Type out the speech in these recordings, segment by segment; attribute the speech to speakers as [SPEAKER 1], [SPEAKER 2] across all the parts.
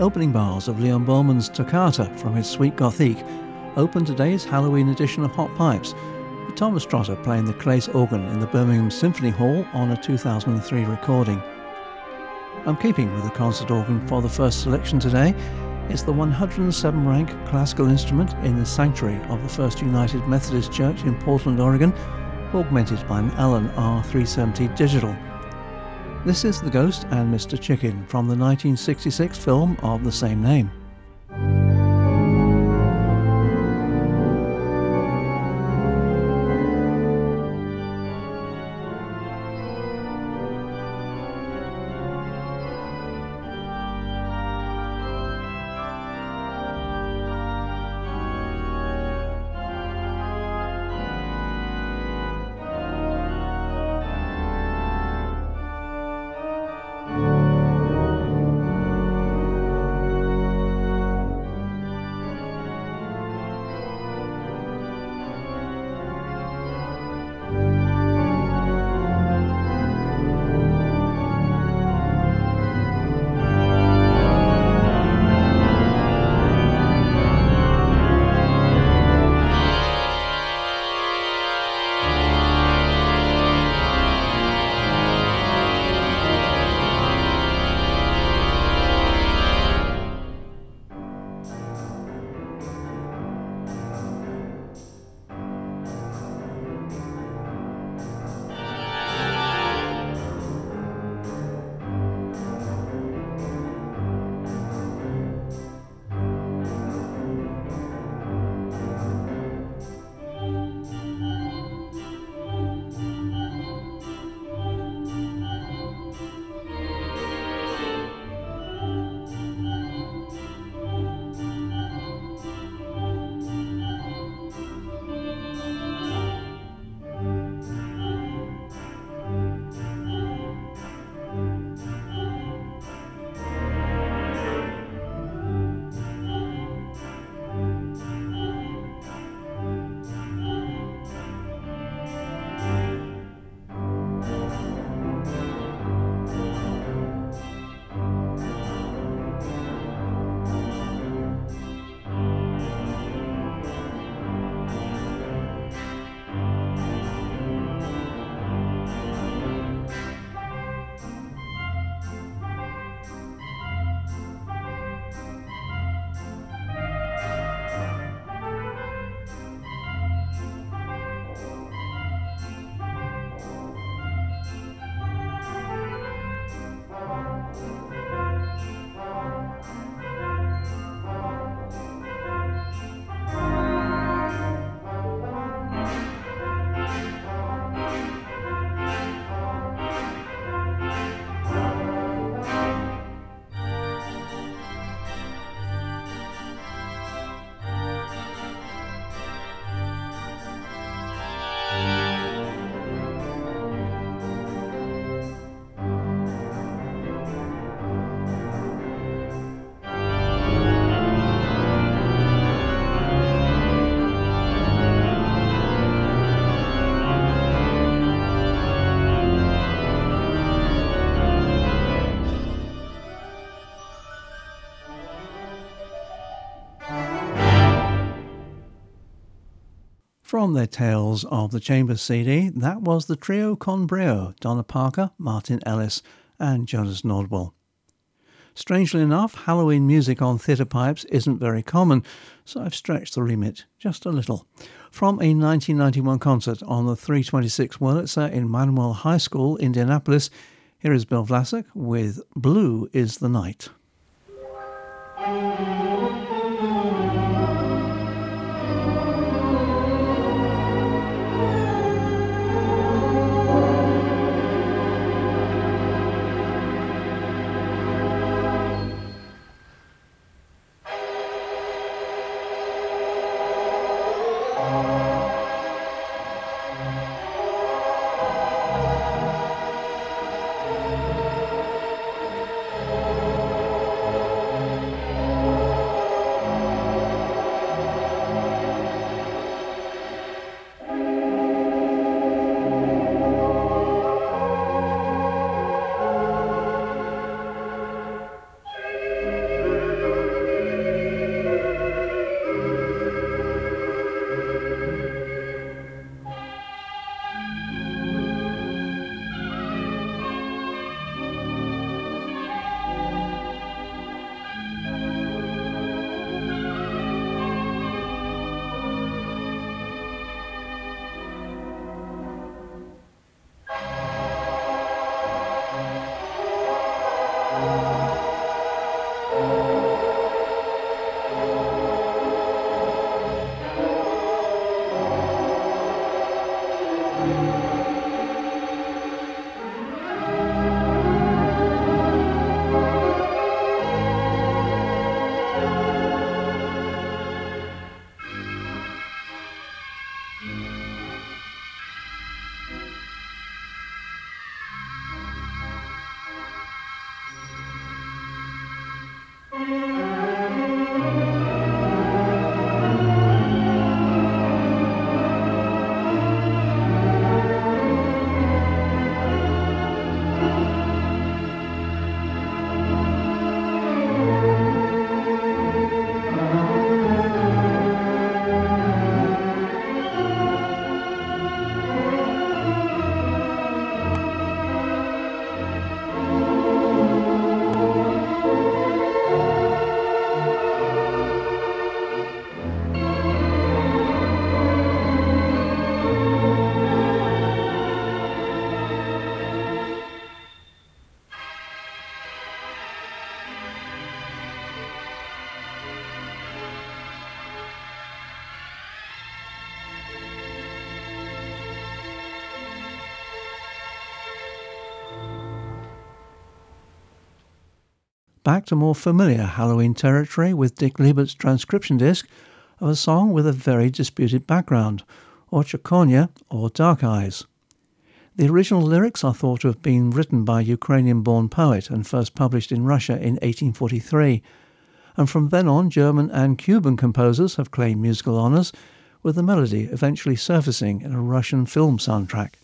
[SPEAKER 1] opening bars of Leon Boëllmann's Toccata from his Suite Gothique open today's Halloween edition of Hot Pipes, with Thomas Trotter playing the Klais organ in the Birmingham Symphony Hall on a 2003 recording. I'm keeping with the concert organ for the first selection today. It's the 107 rank classical instrument in the sanctuary of the First United Methodist Church in Portland, Oregon, augmented by an Allen R370 digital. This is The Ghost and Mr. Chicken from the 1966 film of the same name. From their Tales of the Chambers CD, that was the trio con brio, Donna Parker, Martin Ellis, and Jonas Nordwall. Strangely enough, Halloween music on theatre pipes isn't very common, so I've stretched the remit just a little. From a 1991 concert on the 326 Wurlitzer in Manual High School, Indianapolis, here is Bill Vlasak with Blue is the Night. Back to more familiar Halloween territory with Dick Liebert's transcription disc of a song with a very disputed background, Ochi Chornye or Dark Eyes. The original lyrics are thought to have been written by a Ukrainian born poet and first published in Russia in 1843, and from then on German and Cuban composers have claimed musical honours, with the melody eventually surfacing in a Russian film soundtrack.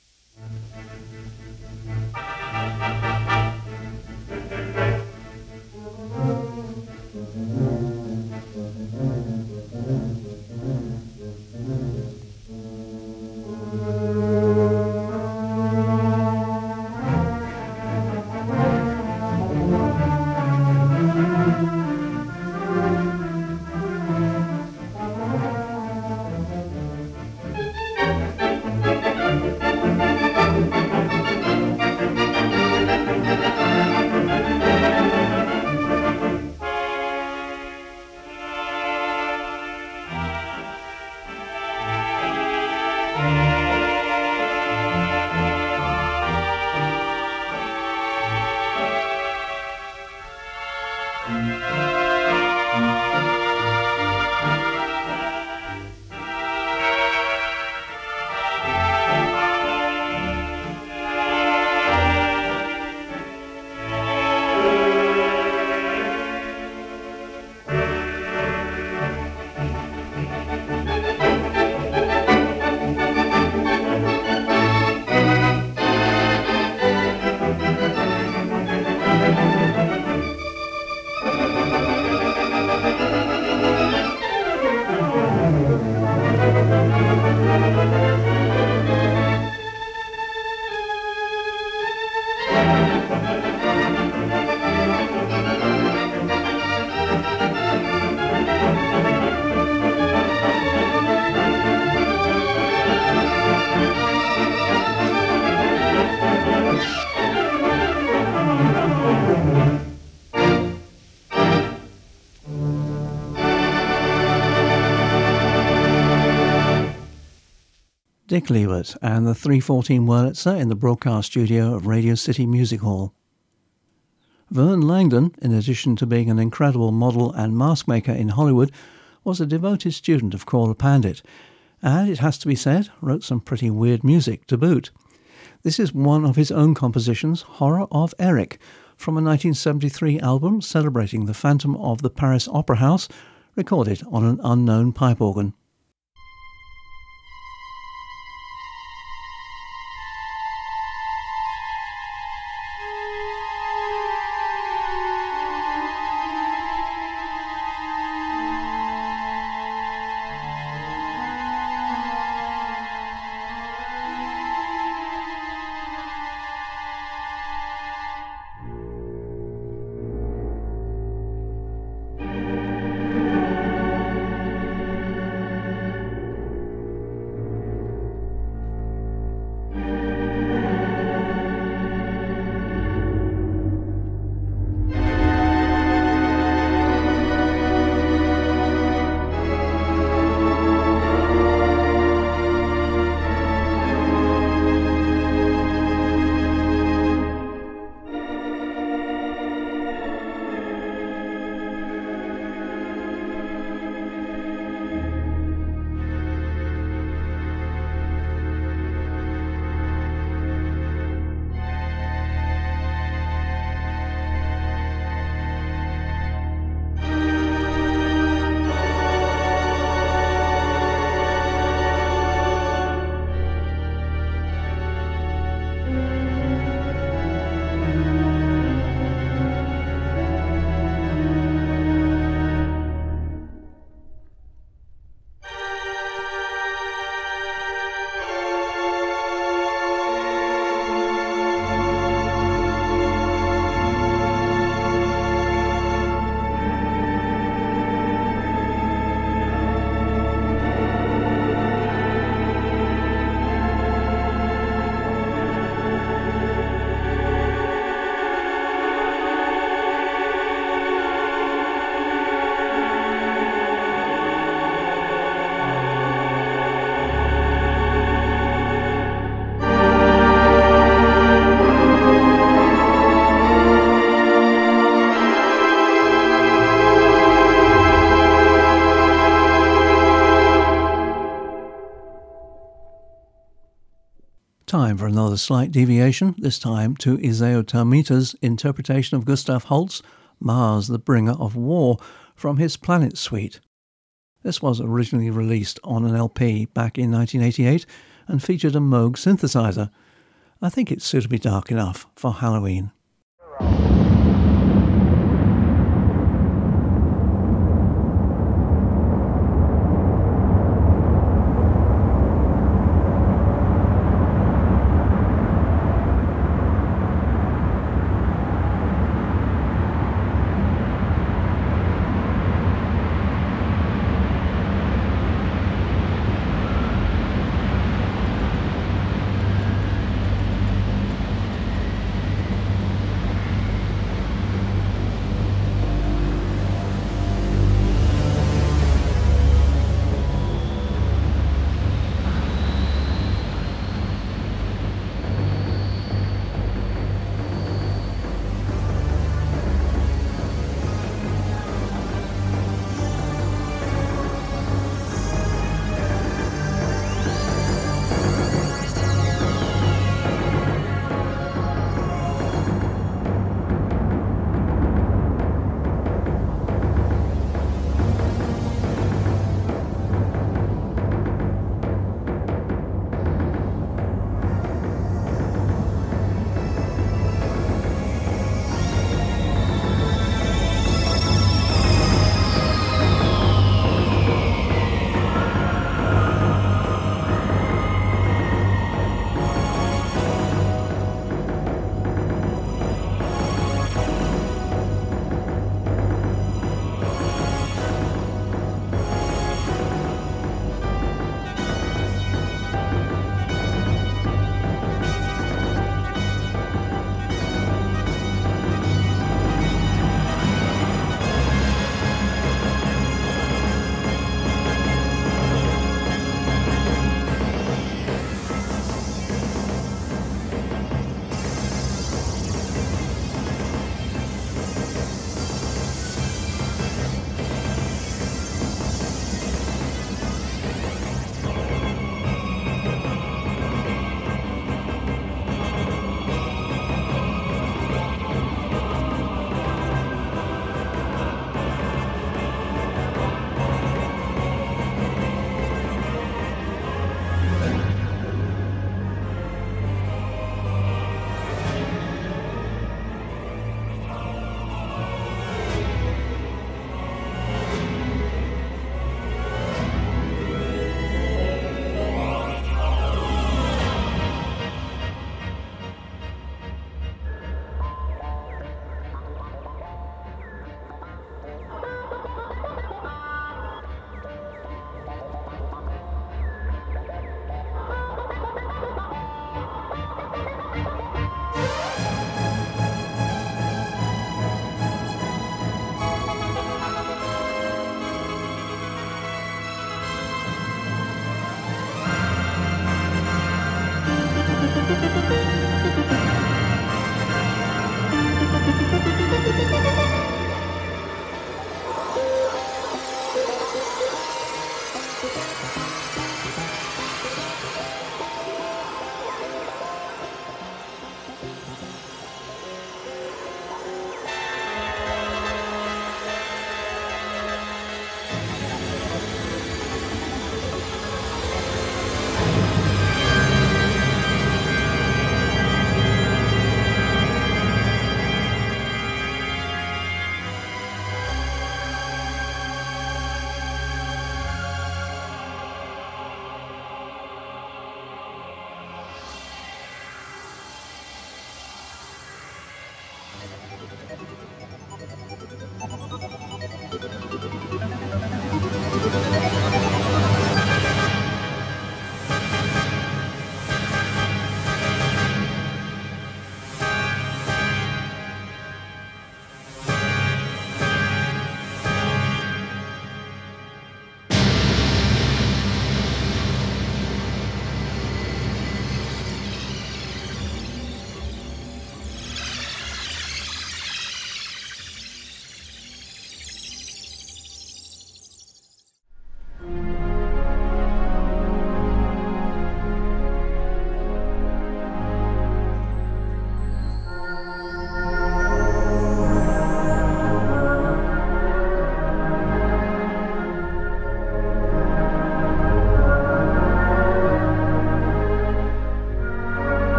[SPEAKER 1] Dick Liebert and the 314 Wurlitzer in the broadcast studio of Radio City Music Hall. Vern Langdon, in addition to being an incredible model and mask maker in Hollywood, was a devoted student of Korla Pandit, and it has to be said, wrote some pretty weird music to boot. This is one of his own compositions, Horror of Eric, from a 1973 album celebrating the Phantom of the Paris Opera House, recorded on an unknown pipe organ. Time for another slight deviation, this time to Isao Tomita's interpretation of Gustav Holst's Mars, the Bringer of War, from his Planet Suite. This was originally released on an LP back in 1988 and featured a Moog synthesizer. I think it's suitably dark enough for Halloween.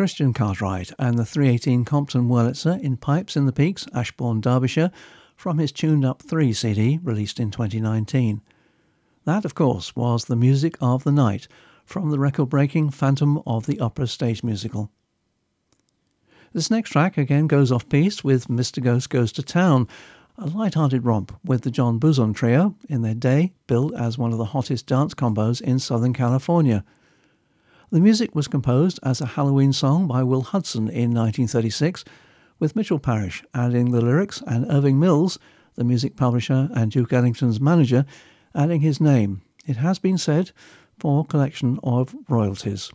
[SPEAKER 1] Christian Cartwright and the 318 Compton Wurlitzer in Pipes in the Peaks, Ashbourne, Derbyshire, from his Tuned Up 3 CD released in 2019. That, of course, was the music of the night from the record breaking Phantom of the Opera stage musical. This next track again goes off piece with Mr. Ghost Goes to Town, a light-hearted romp with the John Buzon Trio, in their day billed as one of the hottest dance combos in Southern California. The music was composed as a Halloween song by Will Hudson in 1936, with Mitchell Parish adding the lyrics and Irving Mills, the music publisher and Duke Ellington's manager, adding his name. It has been said for collection of royalties.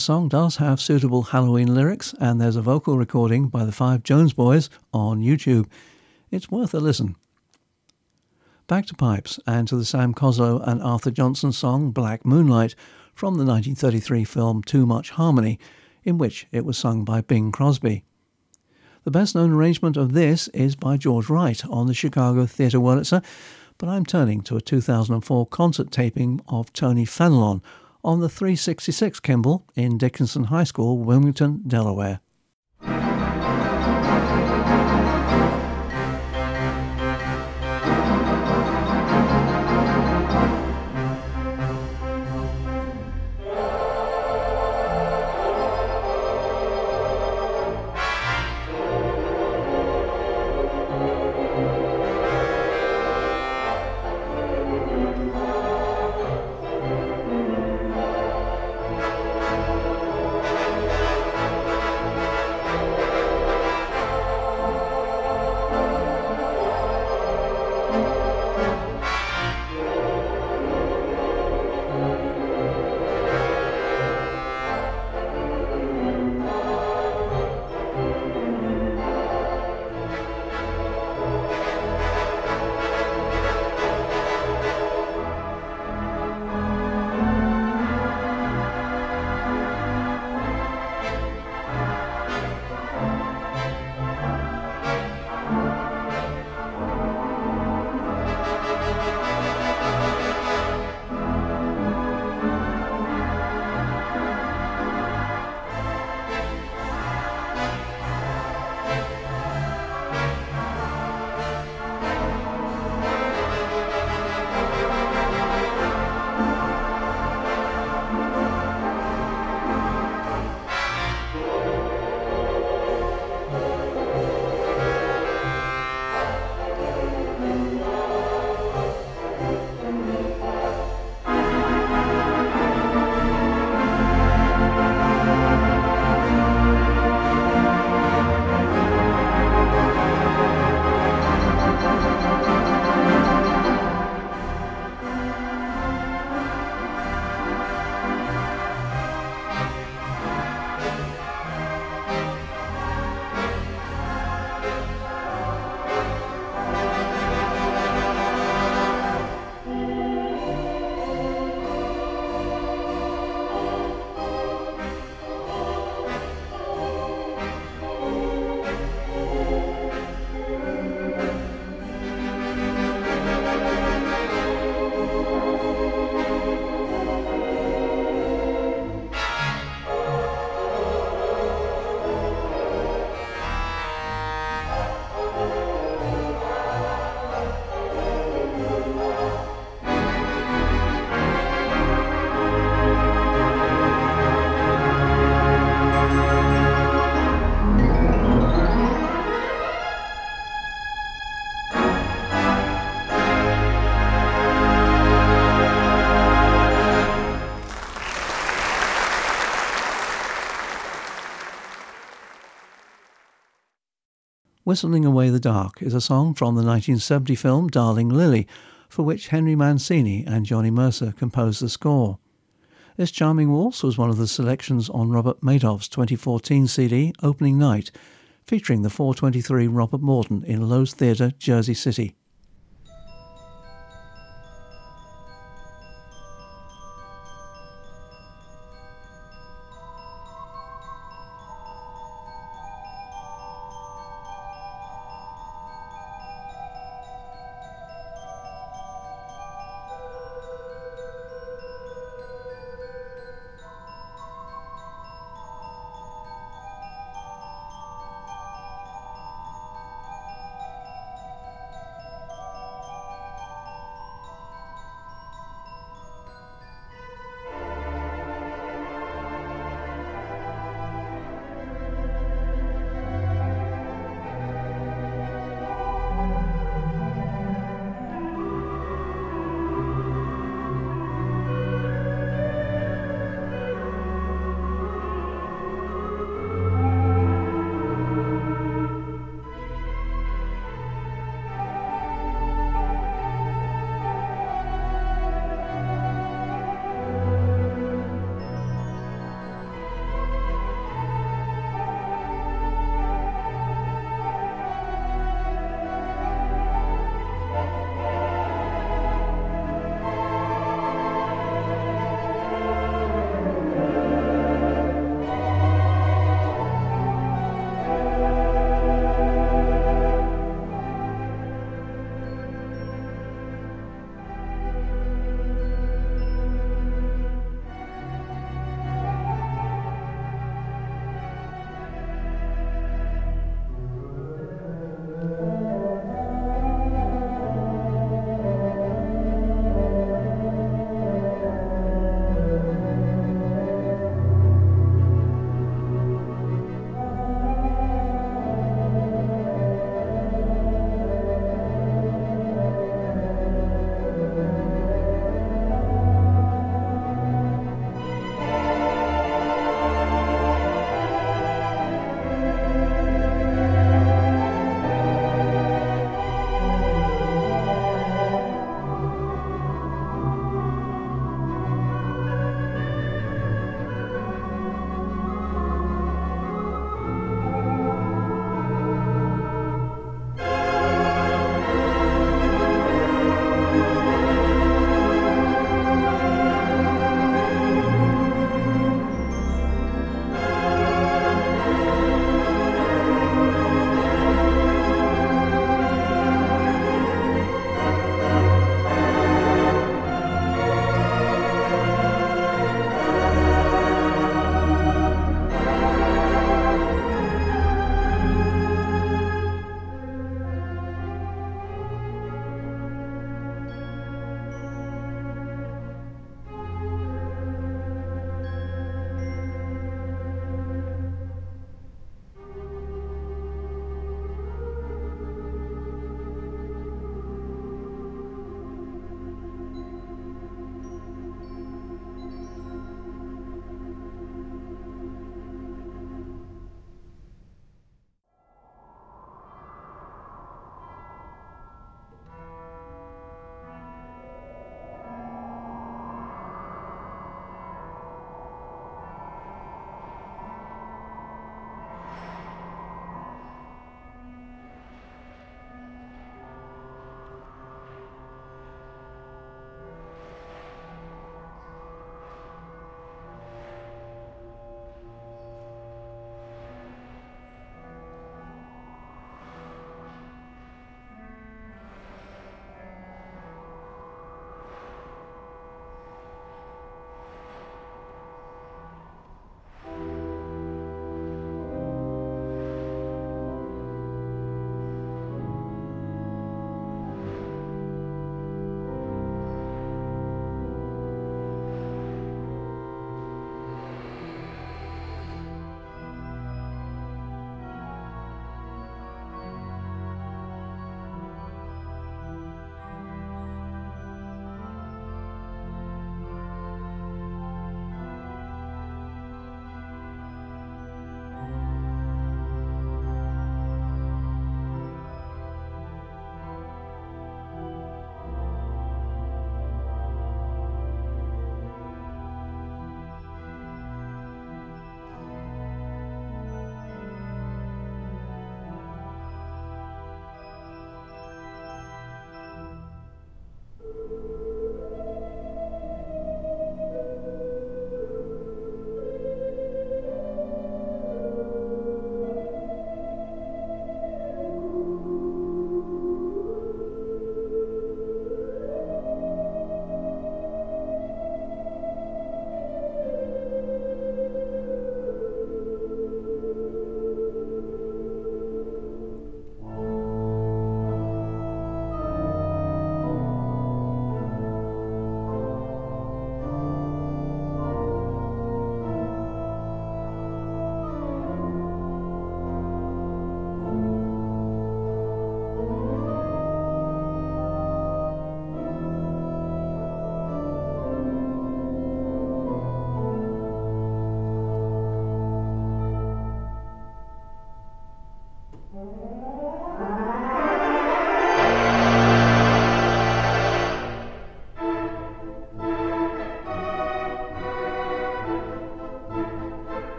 [SPEAKER 1] Song does have suitable Halloween lyrics, and there's a vocal recording by the Five Jones Boys on YouTube. It's worth a listen. Back to pipes and to the Sam Coslow and Arthur Johnston song Black Moonlight from the 1933 film Too Much Harmony, in which it was sung by Bing Crosby. The best known arrangement of this is by George Wright on the Chicago Theatre Wurlitzer, but I'm turning to a 2004 concert taping of Tony Fenelon on the 366 Kimball in Dickinson High School, Wilmington, Delaware. Whistling Away the Dark is a song from the 1970 film Darling Lili, for which Henry Mancini and Johnny Mercer composed the score. This charming waltz was one of the selections on Robert Maidhof's 2014 CD Opening Night, featuring the 423 Robert Morton in Loew's Theatre, Jersey City.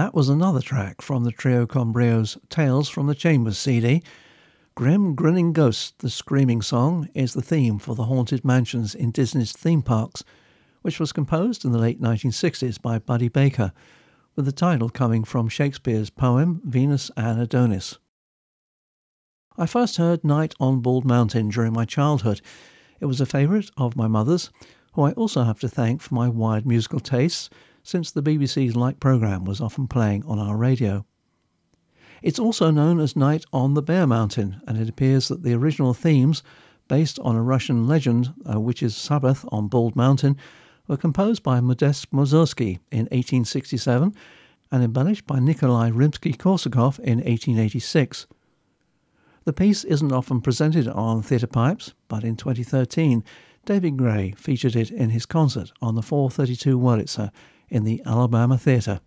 [SPEAKER 1] That was another track from the trio Con Brio's Tales from the Chambers CD. Grim Grinning Ghost, the screaming song, is the theme for the haunted mansions in Disney's theme parks, which was composed in the late 1960s by Buddy Baker, with the title coming from Shakespeare's poem Venus and Adonis. I first heard Night on Bald Mountain during my childhood. It was a favourite of my mother's, who I also have to thank for my wide musical tastes since the BBC's Light programme was often playing on our radio. It's also known as Night on the Bare Mountain, and it appears that the original themes, based on a Russian legend, uh, a witch's Sabbath on Bald Mountain, were composed by Modest Mussorgsky in 1867 and embellished by Nikolai Rimsky-Korsakov in 1886. The piece isn't often presented on theatre pipes, but in 2013, David Gray featured it in his concert on the 432 Wurlitzer in the Alabama Theatre.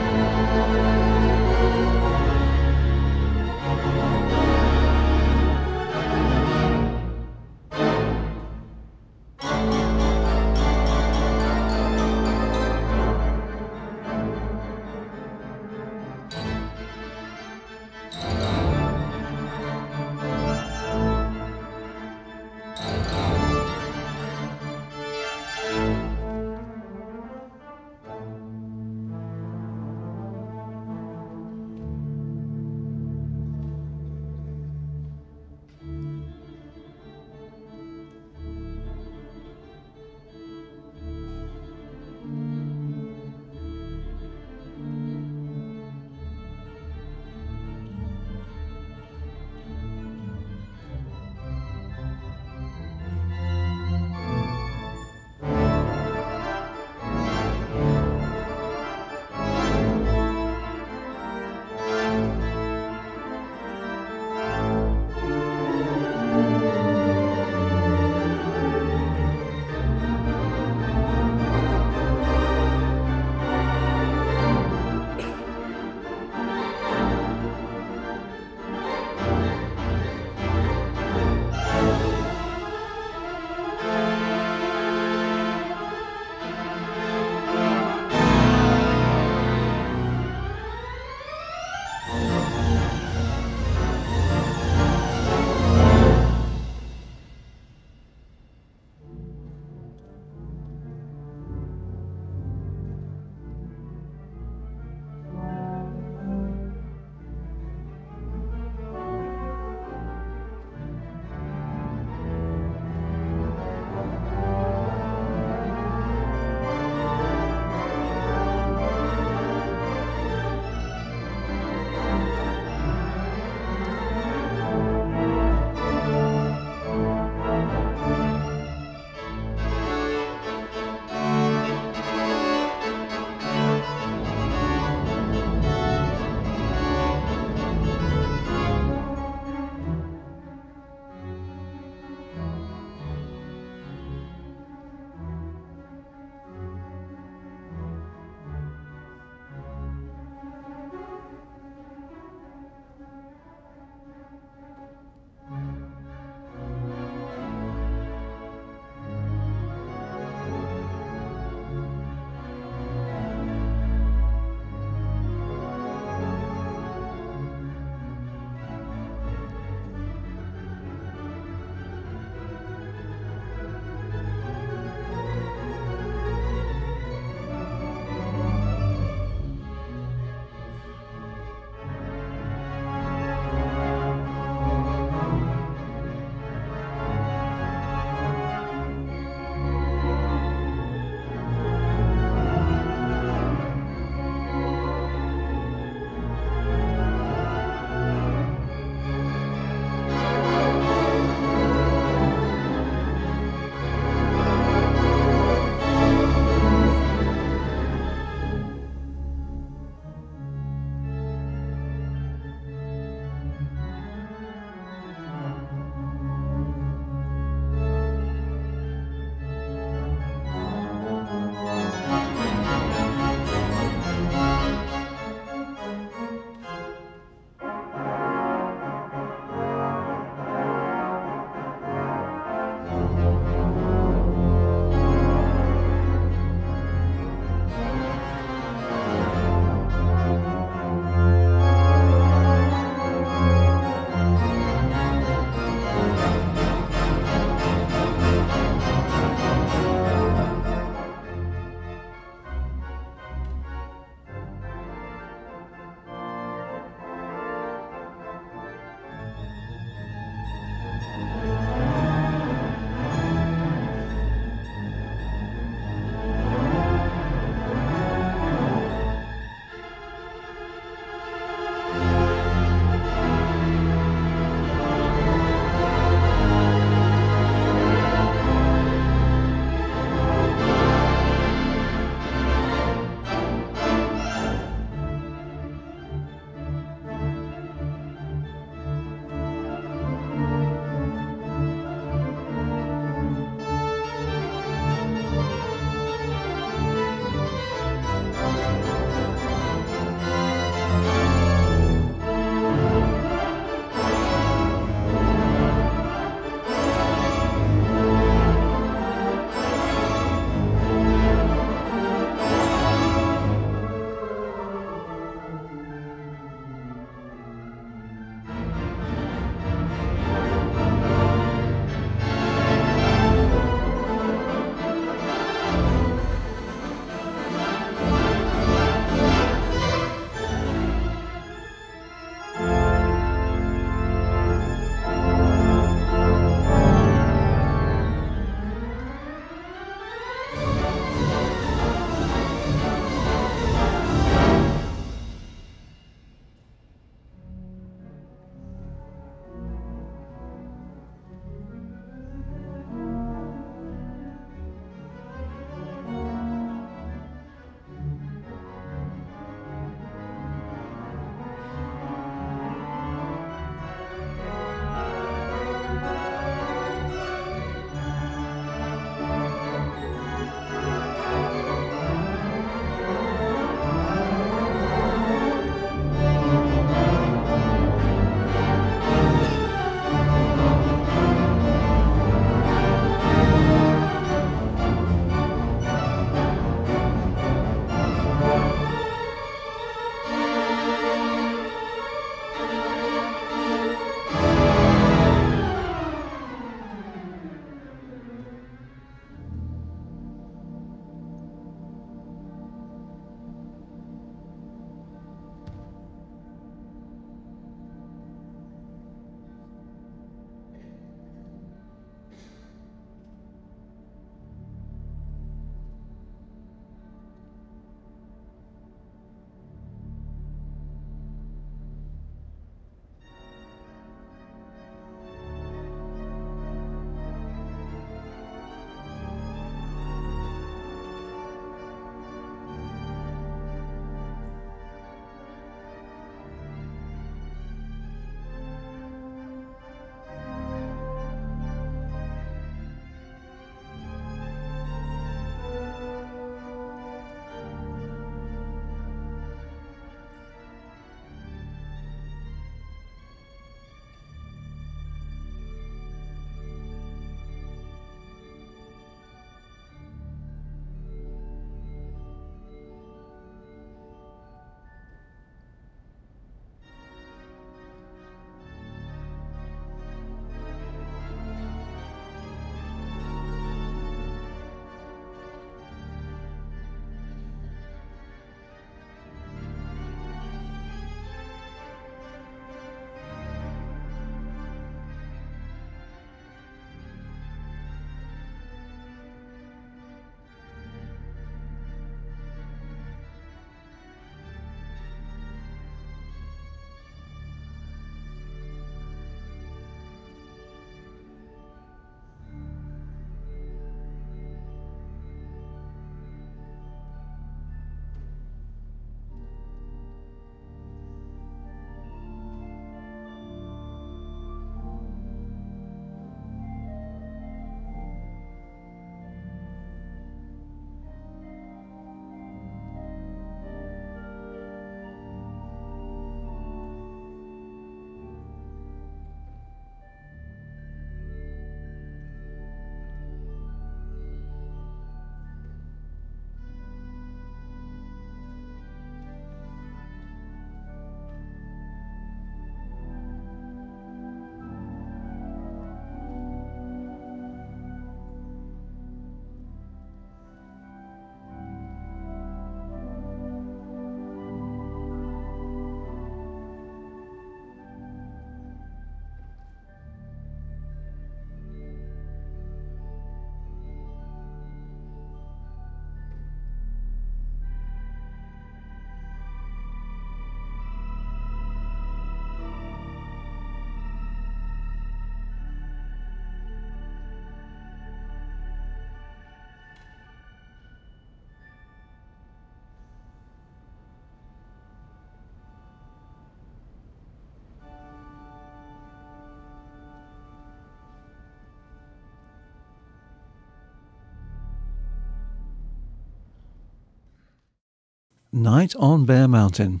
[SPEAKER 1] Night on Bare Mountain.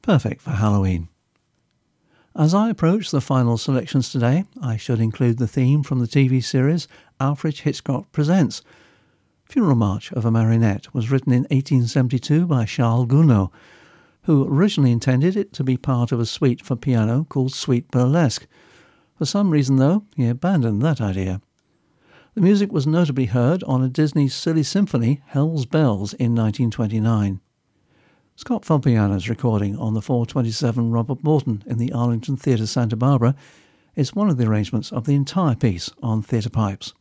[SPEAKER 1] Perfect for Halloween. As I approach the final selections today, I should include the theme from the TV series Alfred Hitchcock Presents. Funeral March of a Marionette was written in 1872 by Charles Gounod, who originally intended it to be part of a suite for piano called Suite Burlesque. For some reason, though, he abandoned that idea. The music was notably heard on a Disney silly symphony, Hell's Bells, in 1929. Scott Foppiano's recording on the 427 Robert Morton in the Arlington Theatre Santa Barbara is one of the arrangements of the entire piece on theatre pipes.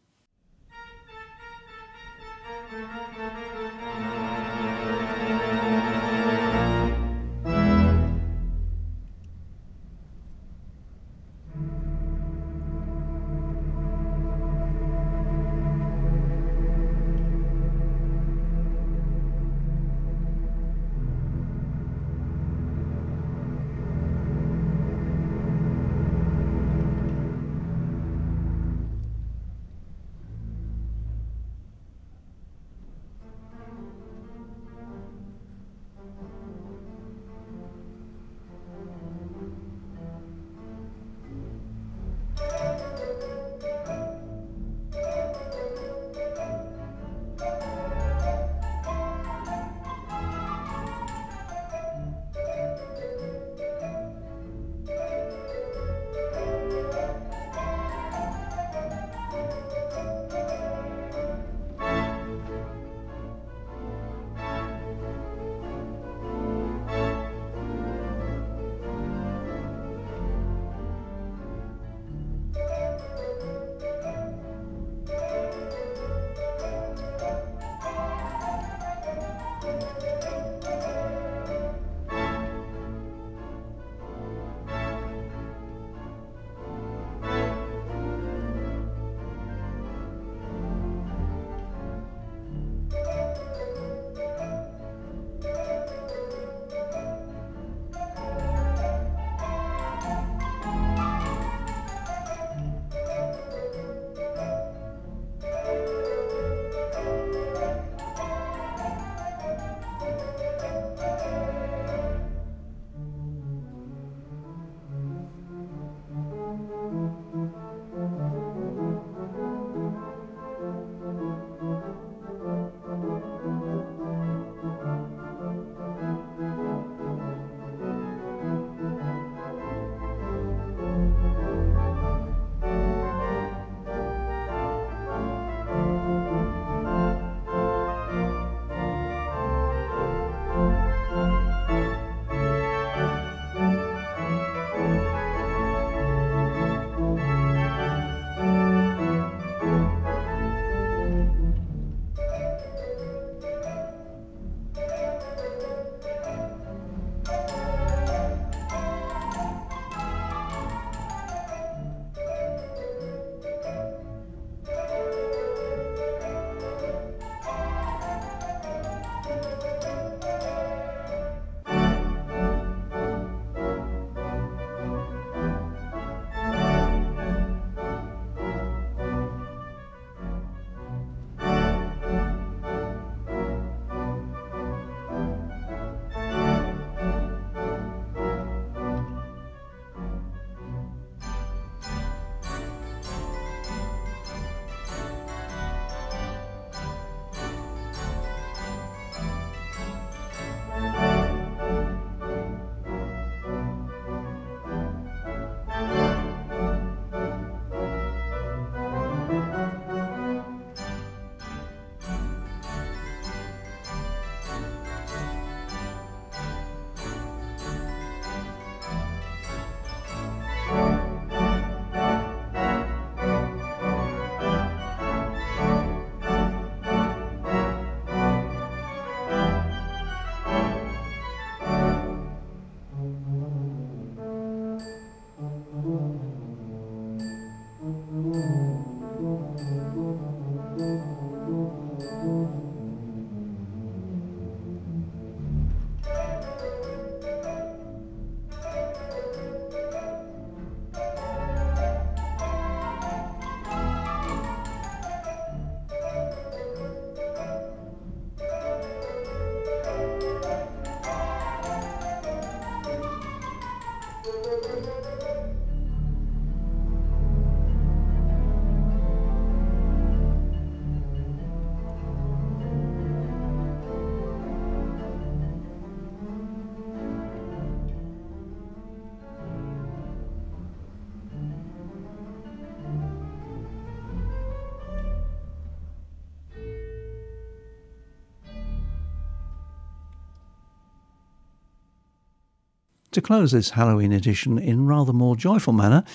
[SPEAKER 1] To close this Halloween edition in rather more joyful manner,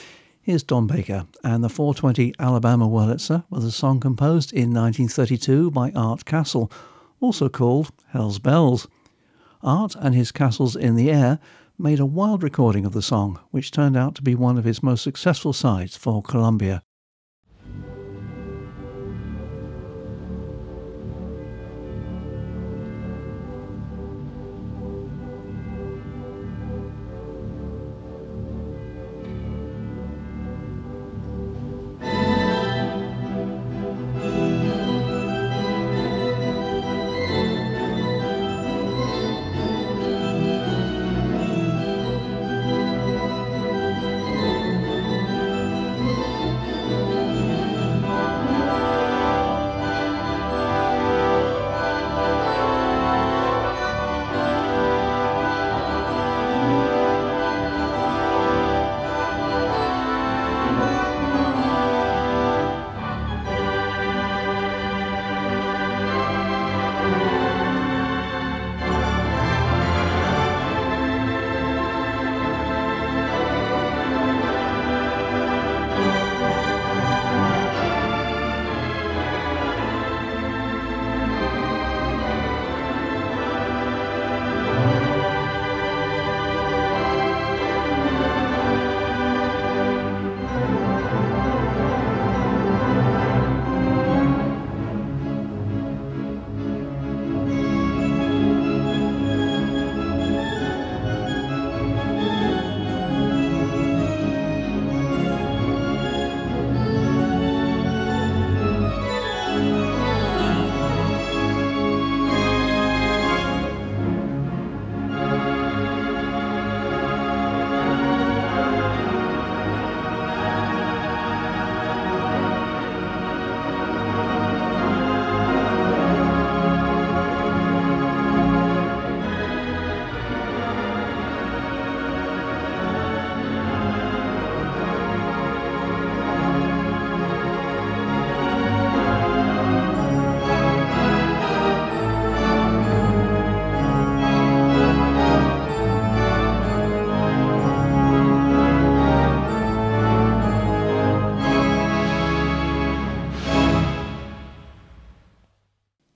[SPEAKER 1] here's Don Baker and the 420 Alabama Wurlitzer with a song composed in 1932 by Art Kassel, also called Hell's Bells. Art and his Kassels in the Air made a wild recording of the song, which turned out to be one of his most successful sides for Columbia.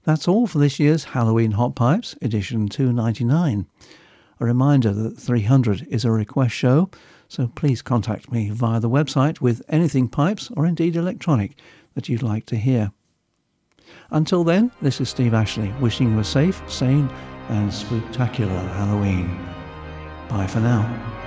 [SPEAKER 1] That's all for this year's Halloween Hot Pipes, edition 299. A reminder that 300 is a request show, so please contact me via the website with anything pipes or indeed electronic that you'd like to hear. Until then, this is Steve Ashley wishing you a safe, sane, and spectacular Halloween. Bye for now.